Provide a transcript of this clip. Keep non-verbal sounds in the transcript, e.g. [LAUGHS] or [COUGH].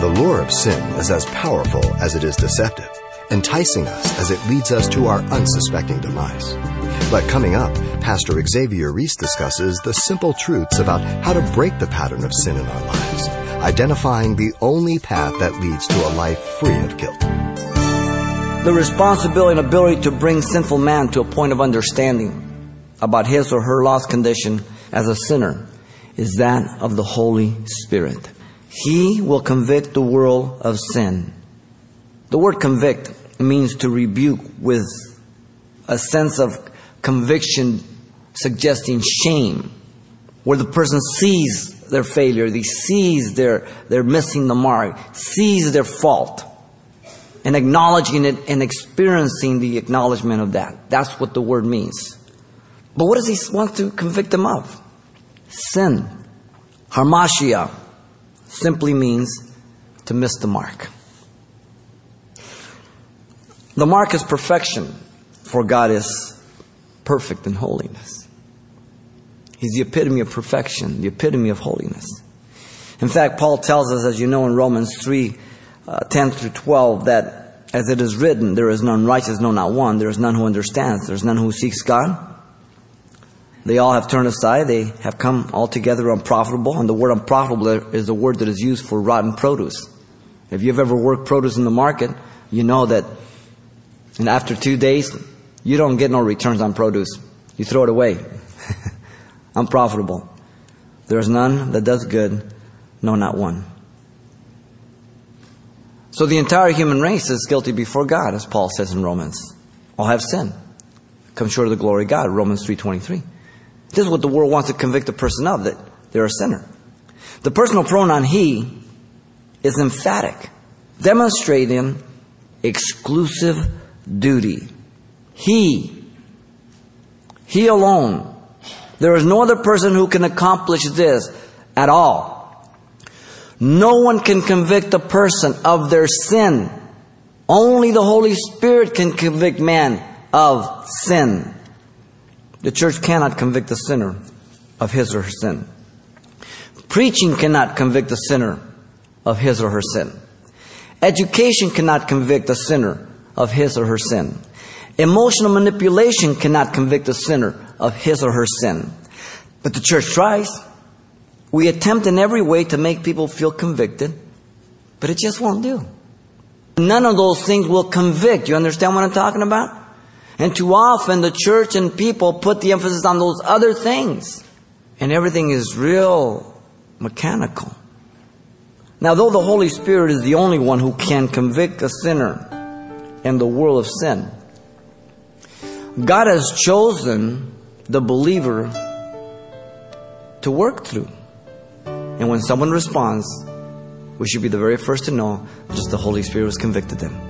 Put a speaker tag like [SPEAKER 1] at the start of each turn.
[SPEAKER 1] The lure of sin is as powerful as it is deceptive, enticing us as it leads us to our unsuspecting demise. But coming up, Pastor Xavier Reese discusses the simple truths about how to break the pattern of sin in our lives, identifying the only path that leads to a life free of guilt.
[SPEAKER 2] The responsibility and ability to bring sinful man to a point of understanding about his or her lost condition as a sinner is that of the Holy Spirit. He will convict the world of sin. The word convict means to rebuke with a sense of conviction suggesting shame, where the person sees their failure, they sees their, they're missing the mark, sees their fault, and acknowledging it and experiencing the acknowledgement of that. That's what the word means. But what does he want to convict them of? Sin. Hamartia simply means to miss the mark. The mark is perfection, for God is perfect in holiness. He's the epitome of perfection, the epitome of holiness. In fact, Paul tells us, as you know in Romans 3 uh, 10 through 12, that as it is written, there is none righteous, no, not one. There is none who understands. There is none who seeks God. They all have turned aside. They have come altogether unprofitable. And the word unprofitable is the word that is used for rotten produce. If you've ever worked produce in the market, you know that and after two days, you don't get no returns on produce. You throw it away. [LAUGHS] unprofitable. There is none that does good, no, not one. So the entire human race is guilty before God, as Paul says in Romans. All have sinned. Come short of the glory of God, Romans 3.23. This is what the world wants to convict a person of, that they're a sinner. The personal pronoun he is emphatic, demonstrating exclusive duty. He. He alone. There is no other person who can accomplish this at all. No one can convict a person of their sin. Only the Holy Spirit can convict man of sin. The church cannot convict the sinner of his or her sin. Preaching cannot convict the sinner of his or her sin. Education cannot convict the sinner of his or her sin. Emotional manipulation cannot convict the sinner of his or her sin. But the church tries. We attempt in every way to make people feel convicted, but it just won't do. None of those things will convict. You understand what I'm talking about? And too often the church and people put the emphasis on those other things. And everything is real mechanical. Now, though the Holy Spirit is the only one who can convict a sinner in the world of sin, God has chosen the believer to work through. And when someone responds, we should be the very first to know just the Holy Spirit has convicted them.